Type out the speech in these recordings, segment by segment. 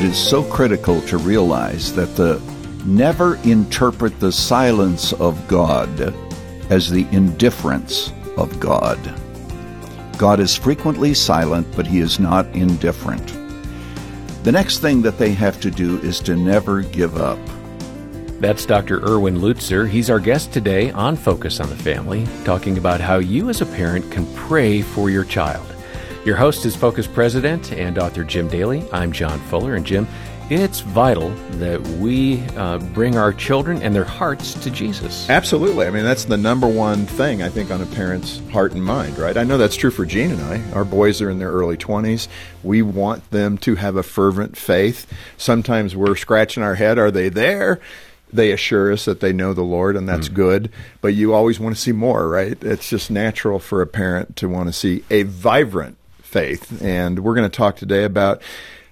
It is so critical to realize that the never interpret the silence of God as the indifference of God. God is frequently silent, but he is not indifferent. The next thing that they have to do is to never give up. That's Dr. Erwin Lutzer. He's our guest today on Focus on the Family, talking about how you as a parent can pray for your child. Your host is Focus President and author Jim Daly. I'm John Fuller. And Jim, it's vital that we uh, bring our children and their hearts to Jesus. Absolutely. I mean, that's the number one thing, I think, on a parent's heart and mind, right? I know that's true for Jean and I. Our boys are in their early 20s. We want them to have a fervent faith. Sometimes we're scratching our head are they there? They assure us that they know the Lord, and that's mm. good. But you always want to see more, right? It's just natural for a parent to want to see a vibrant faith. And we're going to talk today about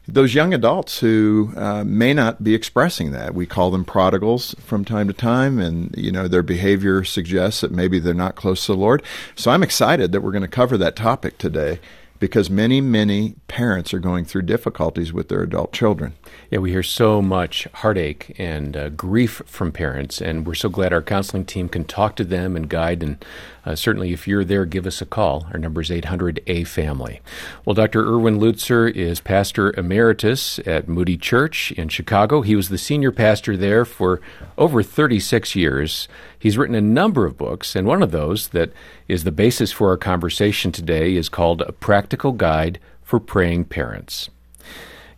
those young adults who uh, may not be expressing that. We call them prodigals from time to time, and you know their behavior suggests that maybe they're not close to the Lord. So I'm excited that we're going to cover that topic today because many, many parents are going through difficulties with their adult children. Yeah, we hear so much heartache and uh, grief from parents, and we're so glad our counseling team can talk to them and guide. And uh, certainly, if you're there, give us a call. Our number is 800 A Family. Well, Dr. Erwin Lutzer is pastor emeritus at Moody Church in Chicago. He was the senior pastor there for over 36 years. He's written a number of books, and one of those that is the basis for our conversation today is called A Practical Guide for Praying Parents.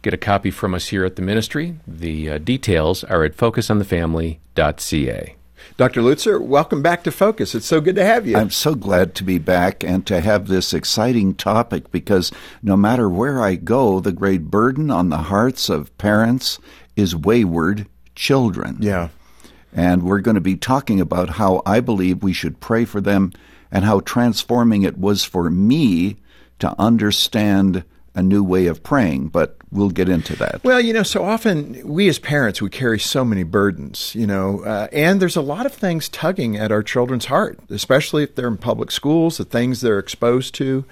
Get a copy from us here at the ministry. The uh, details are at focusonthefamily.ca. Dr. Lutzer, welcome back to Focus. It's so good to have you. I'm so glad to be back and to have this exciting topic because no matter where I go, the great burden on the hearts of parents is wayward children. Yeah. And we're going to be talking about how I believe we should pray for them and how transforming it was for me to understand a new way of praying, but we'll get into that. Well, you know, so often we as parents, we carry so many burdens, you know, uh, and there's a lot of things tugging at our children's heart, especially if they're in public schools, the things they're exposed to.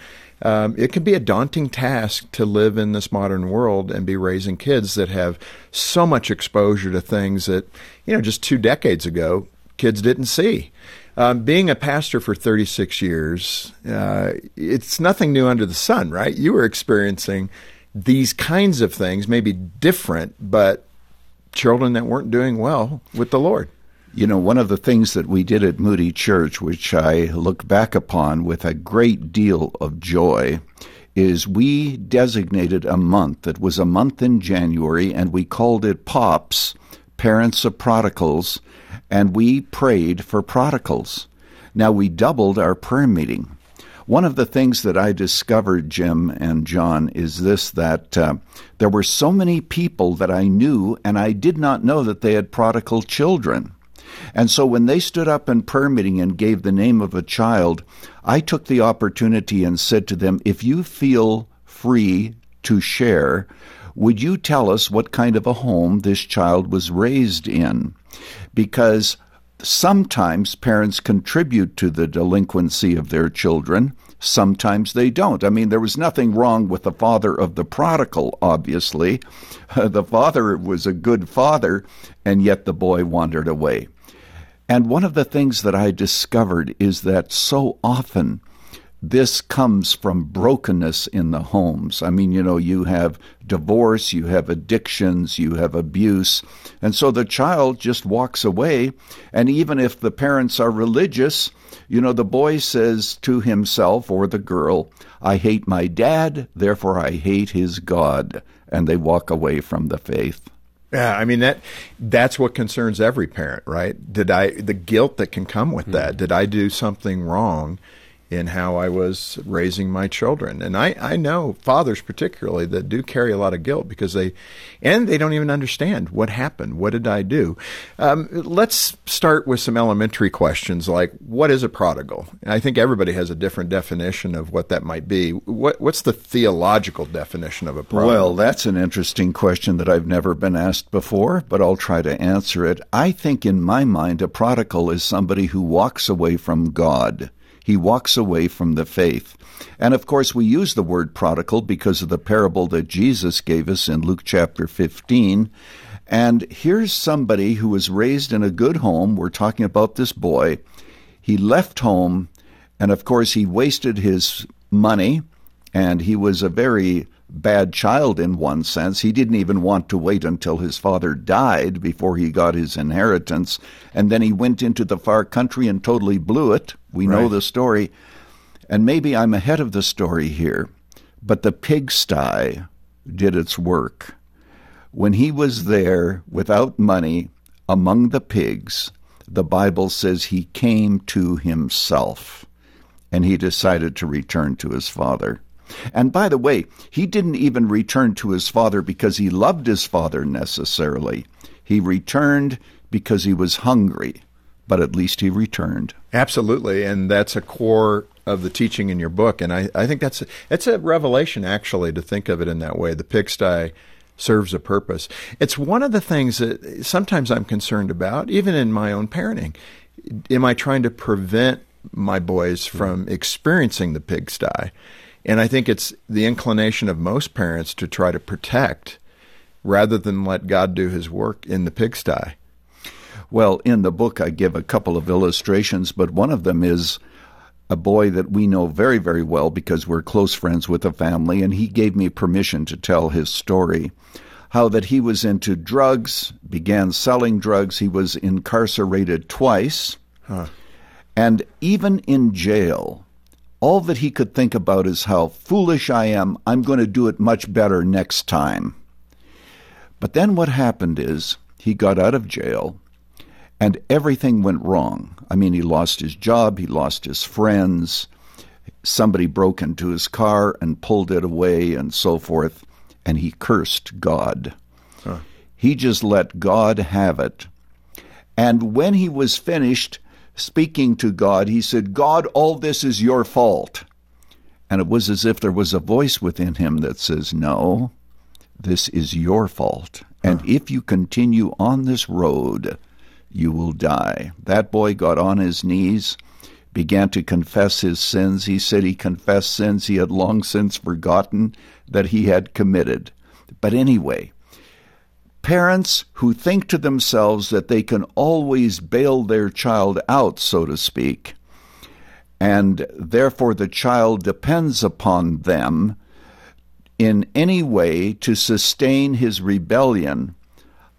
Um, it can be a daunting task to live in this modern world and be raising kids that have so much exposure to things that, you know, just two decades ago, kids didn't see. Um, being a pastor for 36 years, uh, it's nothing new under the sun, right? You were experiencing these kinds of things, maybe different, but children that weren't doing well with the Lord. You know, one of the things that we did at Moody Church, which I look back upon with a great deal of joy, is we designated a month. It was a month in January, and we called it POPs, Parents of Prodigals, and we prayed for prodigals. Now, we doubled our prayer meeting. One of the things that I discovered, Jim and John, is this that uh, there were so many people that I knew, and I did not know that they had prodigal children. And so when they stood up in prayer meeting and gave the name of a child, I took the opportunity and said to them, if you feel free to share, would you tell us what kind of a home this child was raised in? Because sometimes parents contribute to the delinquency of their children. Sometimes they don't. I mean, there was nothing wrong with the father of the prodigal, obviously. the father was a good father, and yet the boy wandered away. And one of the things that I discovered is that so often this comes from brokenness in the homes. I mean, you know, you have divorce, you have addictions, you have abuse. And so the child just walks away. And even if the parents are religious, you know, the boy says to himself or the girl, I hate my dad, therefore I hate his God. And they walk away from the faith. Yeah, I mean that that's what concerns every parent, right? Did I the guilt that can come with mm-hmm. that? Did I do something wrong? In how I was raising my children. And I, I know fathers particularly that do carry a lot of guilt because they, and they don't even understand what happened. What did I do? Um, let's start with some elementary questions like what is a prodigal? And I think everybody has a different definition of what that might be. What, what's the theological definition of a prodigal? Well, that's an interesting question that I've never been asked before, but I'll try to answer it. I think in my mind, a prodigal is somebody who walks away from God he walks away from the faith. And of course, we use the word prodigal because of the parable that Jesus gave us in Luke chapter 15. And here's somebody who was raised in a good home. We're talking about this boy. He left home, and of course, he wasted his money, and he was a very bad child in one sense. He didn't even want to wait until his father died before he got his inheritance. And then he went into the far country and totally blew it. We right. know the story. And maybe I'm ahead of the story here, but the pigsty did its work. When he was there without money among the pigs, the Bible says he came to himself and he decided to return to his father. And by the way, he didn't even return to his father because he loved his father necessarily. He returned because he was hungry, but at least he returned. Absolutely, and that's a core of the teaching in your book, and I, I think that's a, it's a revelation actually to think of it in that way. The pigsty serves a purpose. It's one of the things that sometimes I'm concerned about, even in my own parenting. Am I trying to prevent my boys hmm. from experiencing the pigsty? And I think it's the inclination of most parents to try to protect rather than let God do his work in the pigsty. Well, in the book, I give a couple of illustrations, but one of them is a boy that we know very, very well because we're close friends with the family, and he gave me permission to tell his story. How that he was into drugs, began selling drugs, he was incarcerated twice, huh. and even in jail, all that he could think about is how foolish I am. I'm going to do it much better next time. But then what happened is he got out of jail and everything went wrong. I mean, he lost his job, he lost his friends, somebody broke into his car and pulled it away, and so forth, and he cursed God. Huh. He just let God have it. And when he was finished, speaking to God, he said, God, all this is your fault. And it was as if there was a voice within him that says, No, this is your fault. And if you continue on this road, you will die. That boy got on his knees, began to confess his sins. He said he confessed sins he had long since forgotten that he had committed. But anyway, Parents who think to themselves that they can always bail their child out, so to speak, and therefore the child depends upon them in any way to sustain his rebellion,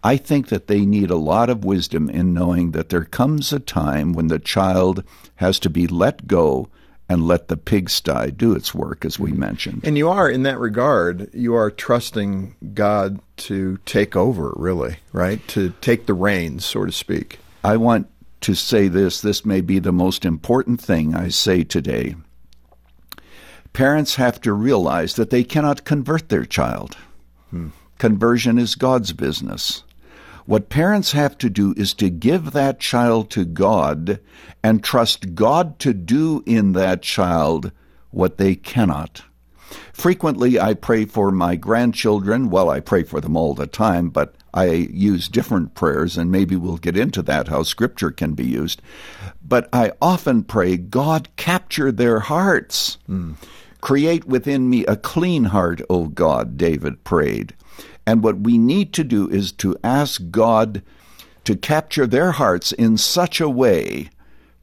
I think that they need a lot of wisdom in knowing that there comes a time when the child has to be let go and let the pigsty do its work, as we mentioned. And you are, in that regard, you are trusting God to take over, really, right? To take the reins, so to speak. I want to say this. This may be the most important thing I say today. Parents have to realize that they cannot convert their child. Hmm. Conversion is God's business. What parents have to do is to give that child to God and trust God to do in that child what they cannot. Frequently, I pray for my grandchildren. Well, I pray for them all the time, but I use different prayers, and maybe we'll get into that, how Scripture can be used. But I often pray, God, capture their hearts. Mm. Create within me a clean heart, O God, David prayed. And what we need to do is to ask God to capture their hearts in such a way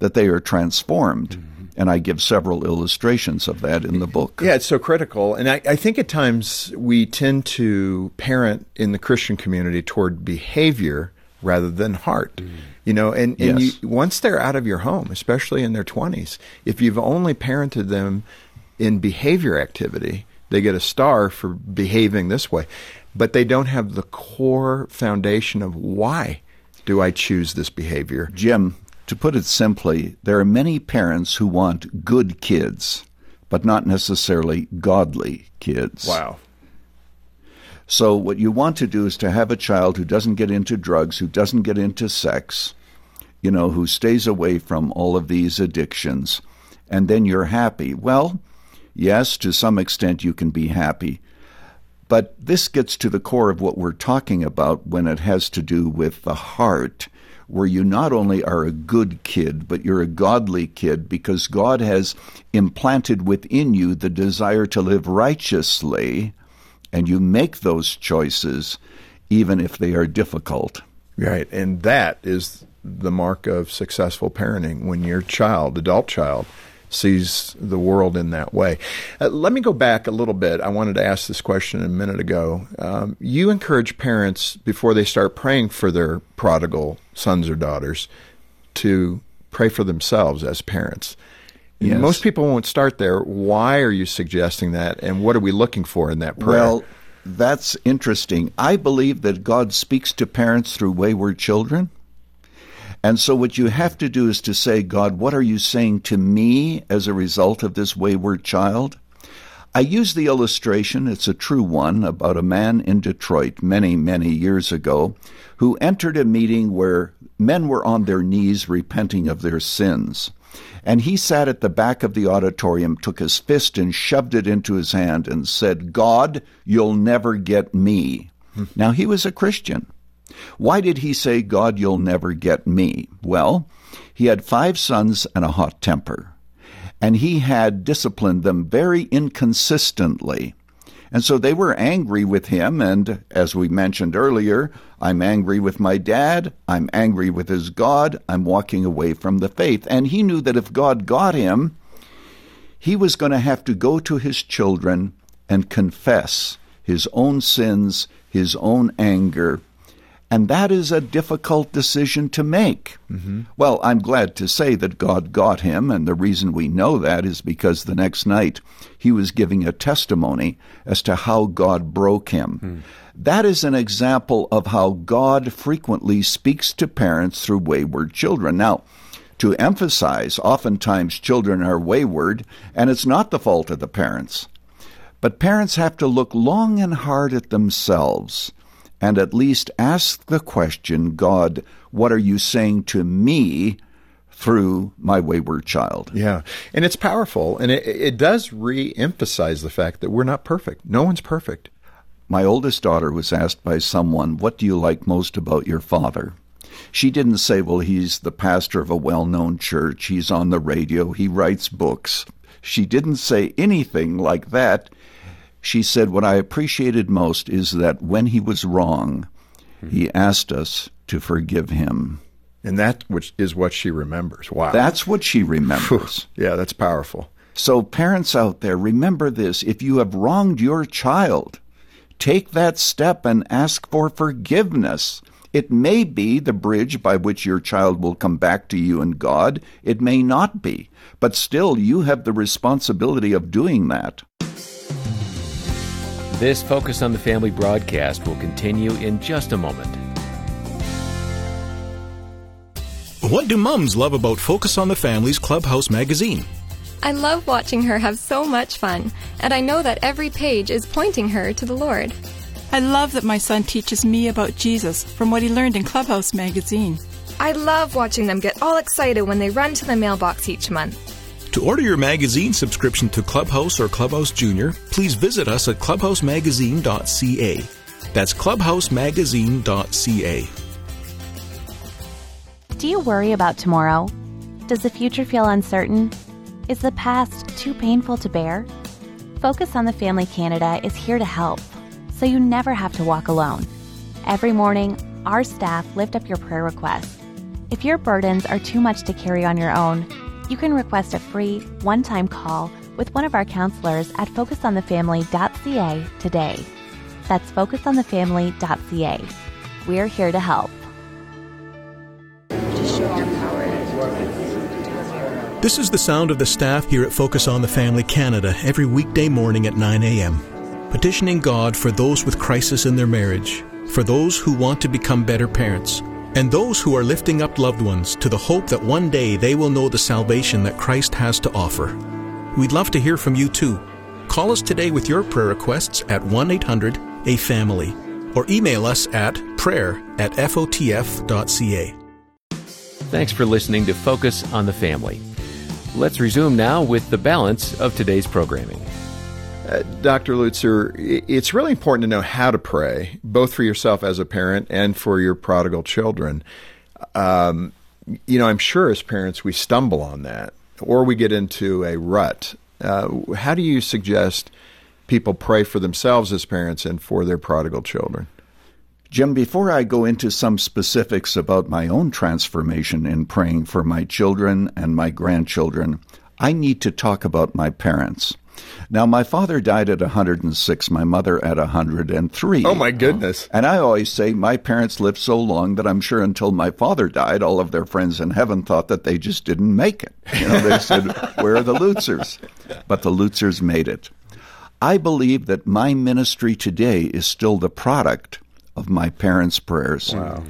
that they are transformed. Mm-hmm. And I give several illustrations of that in the book. Yeah, it's so critical. And I, I, think at times we tend to parent in the Christian community toward behavior rather than heart. Mm. You know, and, and yes. you, once they're out of your home, especially in their 20s, if you've only parented them in behavior activity, they get a star for behaving this way but they don't have the core foundation of why do I choose this behavior. Jim, To put it simply, there are many parents who want good kids, but not necessarily godly kids. Wow. So, what you want to do is to have a child who doesn't get into drugs, who doesn't get into sex, you know, who stays away from all of these addictions, and then you're happy. Well, yes, to some extent you can be happy. But this gets to the core of what we're talking about when it has to do with the heart, where you not only are a good kid, but you're a godly kid because God has implanted within you the desire to live righteously, and you make those choices even if they are difficult. Right. And that is the mark of successful parenting when your child, adult child, sees the world in that way. Uh, let me go back a little bit. I wanted to ask this question a minute ago. Um, you encourage parents before they start praying for their prodigal sons or daughters to pray for themselves as parents. Yes. Most people won't start there. Why are you suggesting that, and what are we looking for in that prayer? Well, that's interesting. I believe that God speaks to parents through wayward children. And so, what you have to do is to say, God, what are you saying to me as a result of this wayward child? I use the illustration, it's a true one, about a man in Detroit many, many years ago who entered a meeting where men were on their knees repenting of their sins. And he sat at the back of the auditorium, took his fist and shoved it into his hand, and said, God, you'll never get me. Now, he was a Christian. Why did he say, God, you'll never get me? Well, he had five sons and a hot temper, and he had disciplined them very inconsistently. And so they were angry with him, and as we mentioned earlier, I'm angry with my dad, I'm angry with his God, I'm walking away from the faith. And he knew that if God got him, he was going to have to go to his children and confess his own sins, his own anger, and that is a difficult decision to make. Mm-hmm. Well, I'm glad to say that God got him, and the reason we know that is because the next night he was giving a testimony as to how God broke him. Mm. That is an example of how God frequently speaks to parents through wayward children. Now, to emphasize, oftentimes children are wayward, and it's not the fault of the parents. But parents have to look long and hard at themselves and at least ask the question God, what are you saying to me through my wayward child? Yeah. And it's powerful. And it, it does re emphasize the fact that we're not perfect. No one's perfect. My oldest daughter was asked by someone, What do you like most about your father? She didn't say, Well, he's the pastor of a well known church, he's on the radio, he writes books. She didn't say anything like that. She said, What I appreciated most is that when he was wrong, mm-hmm. he asked us to forgive him. And that which is what she remembers. Wow. That's what she remembers. yeah, that's powerful. So, parents out there, remember this. If you have wronged your child, take that step and ask for forgiveness. It may be the bridge by which your child will come back to you and God. It may not be. But still, you have the responsibility of doing that. This Focus on the Family broadcast will continue in just a moment. What do mums love about Focus on the Family's Clubhouse magazine? I love watching her have so much fun, and I know that every page is pointing her to the Lord. I love that my son teaches me about Jesus from what he learned in Clubhouse magazine. I love watching them get all excited when they run to the mailbox each month. To order your magazine subscription to Clubhouse or Clubhouse Junior, please visit us at clubhousemagazine.ca. That's clubhousemagazine.ca. Do you worry about tomorrow? Does the future feel uncertain? Is the past too painful to bear? Focus on the Family Canada is here to help, so you never have to walk alone. Every morning, our staff lift up your prayer requests. If your burdens are too much to carry on your own, you can request a free one time call with one of our counselors at focusonthefamily.ca today. That's focusonthefamily.ca. We're here to help. This is the sound of the staff here at Focus on the Family Canada every weekday morning at 9 a.m., petitioning God for those with crisis in their marriage, for those who want to become better parents and those who are lifting up loved ones to the hope that one day they will know the salvation that Christ has to offer. We'd love to hear from you too. Call us today with your prayer requests at 1 800 A Family or email us at prayer at fotf.ca. Thanks for listening to Focus on the Family. Let's resume now with the balance of today's programming. Uh, Dr. Lutzer, it's really important to know how to pray, both for yourself as a parent and for your prodigal children. Um, you know, I'm sure as parents we stumble on that or we get into a rut. Uh, how do you suggest people pray for themselves as parents and for their prodigal children? Jim, before I go into some specifics about my own transformation in praying for my children and my grandchildren, I need to talk about my parents. Now, my father died at 106, my mother at 103. Oh, my goodness. And I always say my parents lived so long that I'm sure until my father died, all of their friends in heaven thought that they just didn't make it. You know, they said, Where are the Lutzers? But the Lutzers made it. I believe that my ministry today is still the product of my parents' prayers. Wow.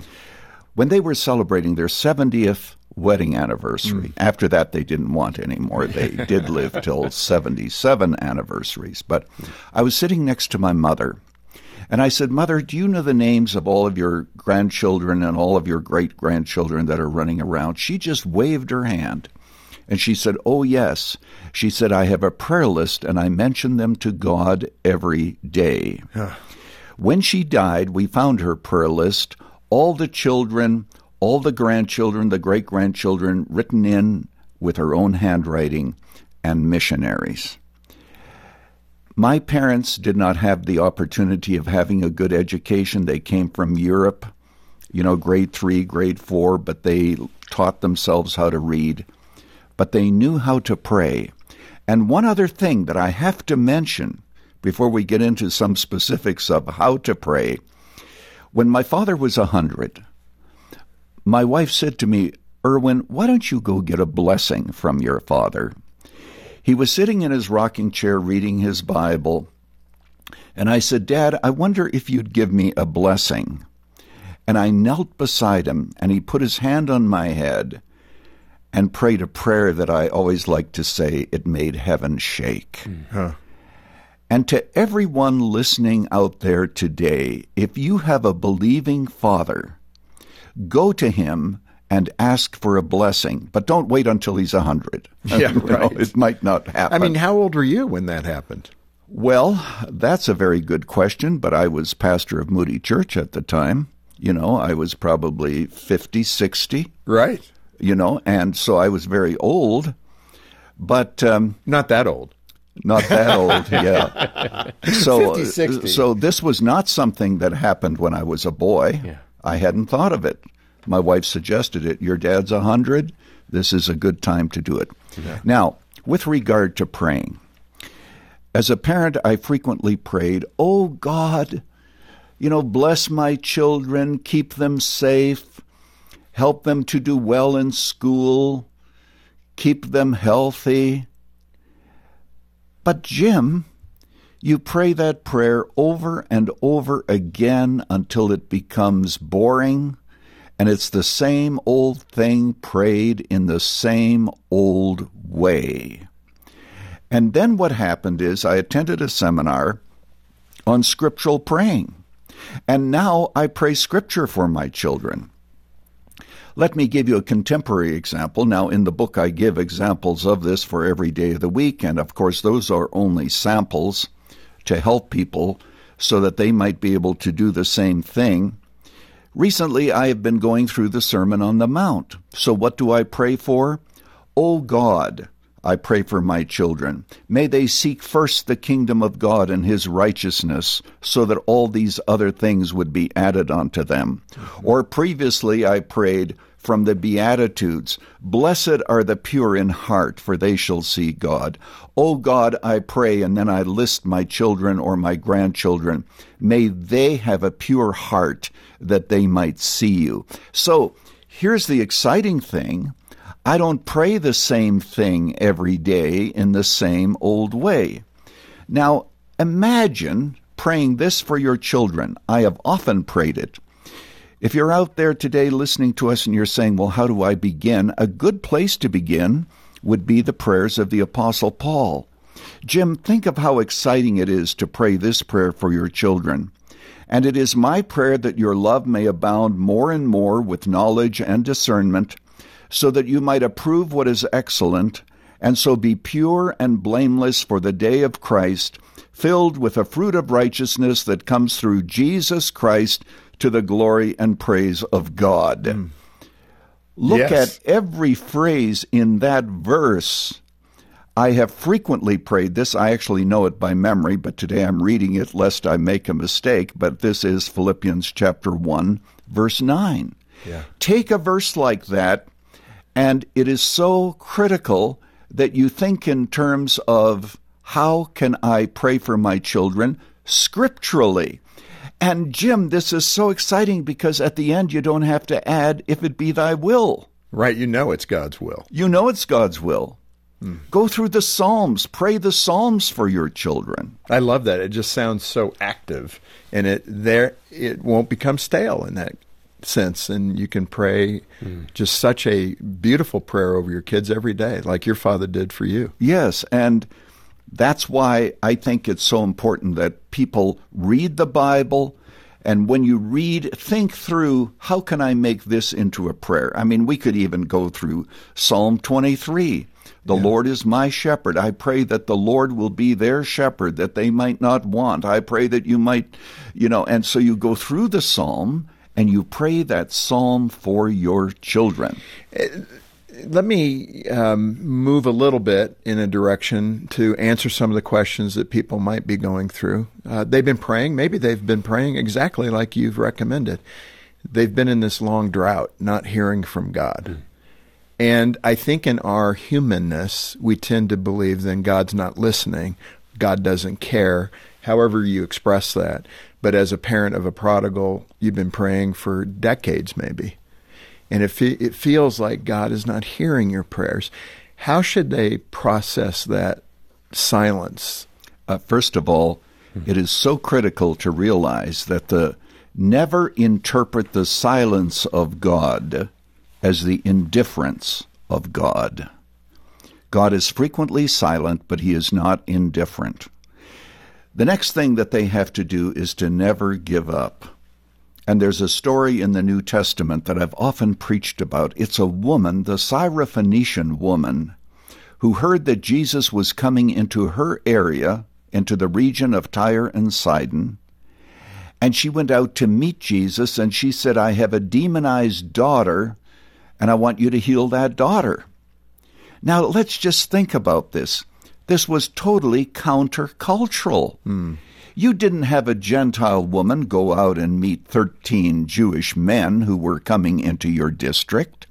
When they were celebrating their 70th wedding anniversary, mm. after that they didn't want any more. They did live till 77 anniversaries. But I was sitting next to my mother. And I said, Mother, do you know the names of all of your grandchildren and all of your great grandchildren that are running around? She just waved her hand. And she said, Oh, yes. She said, I have a prayer list and I mention them to God every day. When she died, we found her prayer list, all the children, all the grandchildren, the great grandchildren written in with her own handwriting, and missionaries. My parents did not have the opportunity of having a good education. They came from Europe, you know, grade three, grade four, but they taught themselves how to read. But they knew how to pray. And one other thing that I have to mention before we get into some specifics of how to pray. When my father was a hundred, my wife said to me, Erwin, why don't you go get a blessing from your father? He was sitting in his rocking chair reading his Bible, and I said, Dad, I wonder if you'd give me a blessing. And I knelt beside him, and he put his hand on my head and prayed a prayer that I always like to say, it made heaven shake. Hmm. Huh. And to everyone listening out there today, if you have a believing father, go to him and ask for a blessing, but don't wait until he's a hundred. Yeah, right. Know, it might not happen. I mean, how old were you when that happened? Well, that's a very good question, but I was pastor of Moody Church at the time. You know, I was probably 50, 60. Right. You know, and so I was very old, but. Um, not that old. Not that old, yeah. So, 50, 60. so this was not something that happened when I was a boy. Yeah. I hadn't thought of it. My wife suggested it. Your dad's a hundred. This is a good time to do it. Yeah. Now, with regard to praying, as a parent, I frequently prayed, "Oh God, you know, bless my children, keep them safe, help them to do well in school, keep them healthy." But, Jim, you pray that prayer over and over again until it becomes boring, and it's the same old thing prayed in the same old way. And then what happened is I attended a seminar on scriptural praying. And now I pray scripture for my children. Let me give you a contemporary example. Now, in the book, I give examples of this for every day of the week, and of course, those are only samples to help people so that they might be able to do the same thing. Recently, I have been going through the Sermon on the Mount. So, what do I pray for? O God, I pray for my children. May they seek first the kingdom of God and his righteousness, so that all these other things would be added unto them. Or previously I prayed from the Beatitudes Blessed are the pure in heart, for they shall see God. O God, I pray, and then I list my children or my grandchildren. May they have a pure heart that they might see you. So, here's the exciting thing I don't pray the same thing every day in the same old way. Now, imagine praying this for your children. I have often prayed it. If you're out there today listening to us and you're saying, well, how do I begin? A good place to begin would be the prayers of the Apostle Paul. Jim, think of how exciting it is to pray this prayer for your children. And it is my prayer that your love may abound more and more with knowledge and discernment, so that you might approve what is excellent, and so be pure and blameless for the day of Christ, filled with the fruit of righteousness that comes through Jesus Christ to the glory and praise of God. Mm. Look yes. at every phrase in that verse I have frequently prayed this. I actually know it by memory, but today I'm reading it lest I make a mistake. But this is Philippians chapter 1, verse 9. Yeah. Take a verse like that, and it is so critical that you think in terms of how can I pray for my children scripturally? And Jim, this is so exciting because at the end you don't have to add, if it be thy will. Right, you know it's God's will. You know it's God's will. Go through the Psalms, pray the Psalms for your children. I love that. It just sounds so active, and it there it won't become stale in that sense. And you can pray mm. just such a beautiful prayer over your kids every day, like your father did for you. Yes, and that's why I think it's so important that people read the Bible. And when you read, think through how can I make this into a prayer? I mean, we could even go through Psalm 23 the yeah. Lord is my shepherd. I pray that the Lord will be their shepherd, that they might not want. I pray that you might, you know, and so you go through the psalm and you pray that psalm for your children. Uh, Let me um, move a little bit in a direction to answer some of the questions that people might be going through. Uh, they've been praying, maybe they've been praying exactly like you've recommended. They've been in this long drought, not hearing from God. Mm. And I think in our humanness, we tend to believe then God's not listening, God doesn't care, however you express that. But as a parent of a prodigal, you've been praying for decades maybe. And if it feels like God is not hearing your prayers, how should they process that silence? Uh, first of all, mm-hmm. it is so critical to realize that the never interpret the silence of God as the indifference of God. God is frequently silent, but he is not indifferent. The next thing that they have to do is to never give up. And there's a story in the New Testament that I've often preached about. It's a woman, the Syrophoenician woman, who heard that Jesus was coming into her area, into the region of Tyre and Sidon. And she went out to meet Jesus, and she said, I have a demonized daughter and I want you to heal that daughter. Now, let's just think about this. This was totally countercultural. Mm. You didn't have a Gentile woman go out and meet 13 Jewish men who were coming into your district.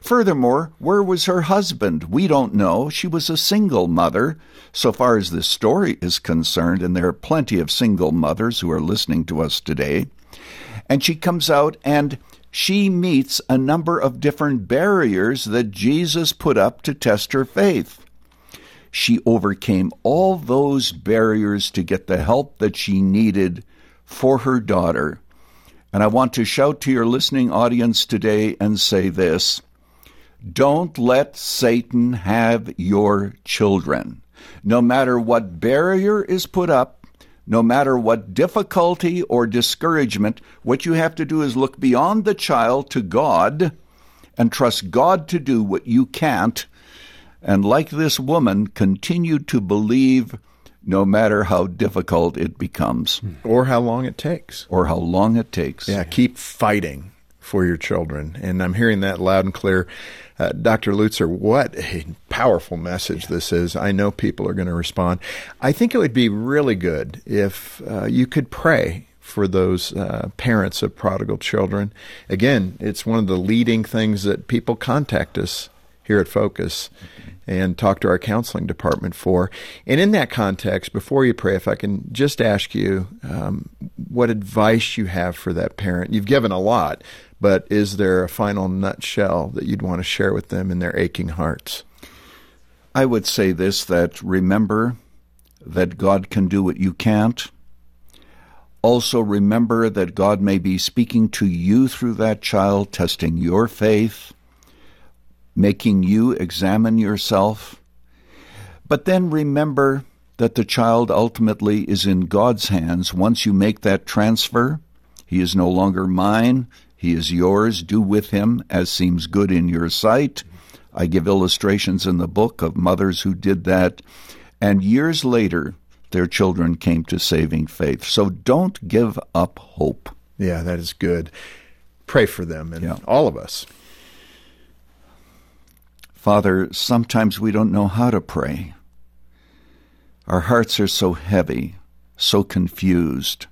Furthermore, where was her husband? We don't know. She was a single mother, so far as this story is concerned, and there are plenty of single mothers who are listening to us today. And she comes out and she meets a number of different barriers that Jesus put up to test her faith. She overcame all those barriers to get the help that she needed for her daughter. And I want to shout to your listening audience today and say this Don't let Satan have your children. No matter what barrier is put up, no matter what difficulty or discouragement, what you have to do is look beyond the child to God and trust God to do what you can't. And like this woman, continue to believe no matter how difficult it becomes. Or how long it takes. Or how long it takes. Yeah, keep fighting for your children. And I'm hearing that loud and clear. Uh, Dr. Lutzer, what a powerful message this is. I know people are going to respond. I think it would be really good if uh, you could pray for those uh, parents of prodigal children. Again, it's one of the leading things that people contact us here at Focus and talk to our counseling department for. And in that context, before you pray, if I can just ask you um, what advice you have for that parent. You've given a lot, but is there a final nutshell that you'd want to share with them in their aching hearts? I would say this that remember that God can do what you can't. Also, remember that God may be speaking to you through that child, testing your faith, making you examine yourself. But then remember that the child ultimately is in God's hands once you make that transfer. He is no longer mine, he is yours. Do with him as seems good in your sight. I give illustrations in the book of mothers who did that. And years later, their children came to saving faith. So don't give up hope. Yeah, that is good. Pray for them and yeah. all of us. Father, sometimes we don't know how to pray. Our hearts are so heavy, so confused.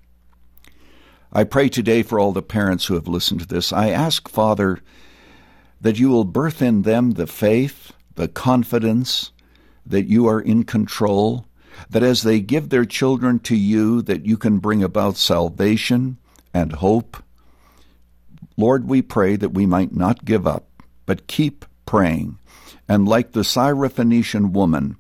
I pray today for all the parents who have listened to this. I ask, Father, that you will birth in them the faith, the confidence that you are in control, that as they give their children to you, that you can bring about salvation and hope. Lord, we pray that we might not give up, but keep praying. And like the Syrophoenician woman,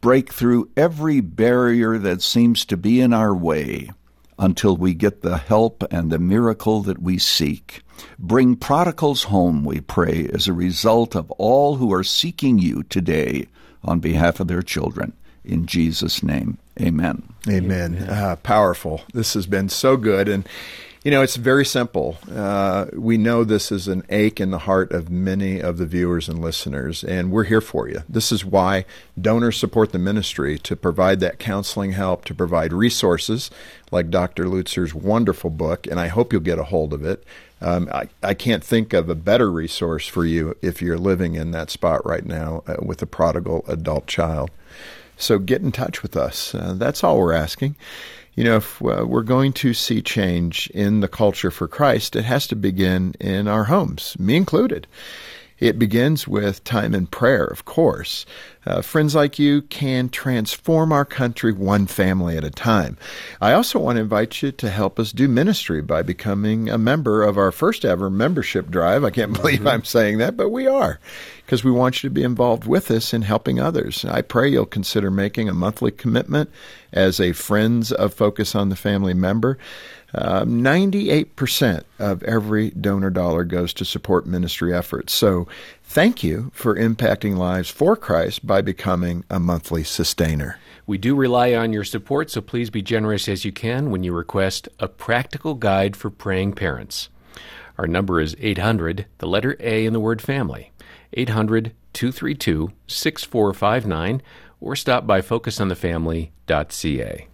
break through every barrier that seems to be in our way until we get the help and the miracle that we seek. Bring prodigals home, we pray, as a result of all who are seeking you today on behalf of their children. In Jesus' name, amen. Amen. amen. Uh, powerful. This has been so good. And you know, it's very simple. Uh, we know this is an ache in the heart of many of the viewers and listeners, and we're here for you. This is why donors support the ministry to provide that counseling help, to provide resources like Dr. Lutzer's wonderful book, and I hope you'll get a hold of it. Um, I, I can't think of a better resource for you if you're living in that spot right now uh, with a prodigal adult child. So get in touch with us. Uh, that's all we're asking you know, if uh, we're going to see change in the culture for Christ, it has to begin in our homes, me included. It begins with time in prayer, of course. Uh, friends like you can transform our country one family at a time. I also want to invite you to help us do ministry by becoming a member of our first ever membership drive. I can't believe mm-hmm. I'm saying that, but we are because we want you to be involved with us in helping others. I pray you'll consider making a monthly commitment as a Friends of Focus on the Family member. Uh, 98% of every donor dollar goes to support ministry efforts. So thank you for impacting lives for Christ by becoming a monthly sustainer. We do rely on your support, so please be generous as you can when you request a practical guide for praying parents. Our number is 800, the letter A in the word family. 800 232 6459 or stop by focusonthefamily.ca.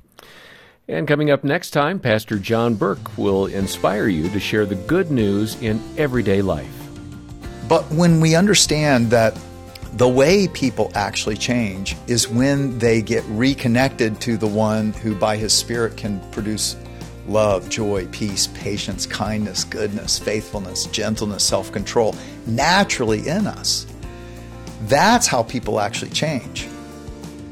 And coming up next time, Pastor John Burke will inspire you to share the good news in everyday life. But when we understand that the way people actually change is when they get reconnected to the one who, by his Spirit, can produce love, joy, peace, patience, kindness, goodness, faithfulness, gentleness, self control naturally in us. That's how people actually change.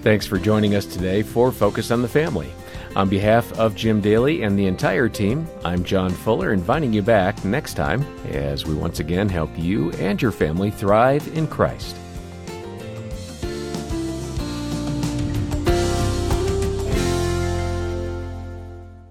Thanks for joining us today for Focus on the Family. On behalf of Jim Daly and the entire team, I'm John Fuller, inviting you back next time as we once again help you and your family thrive in Christ.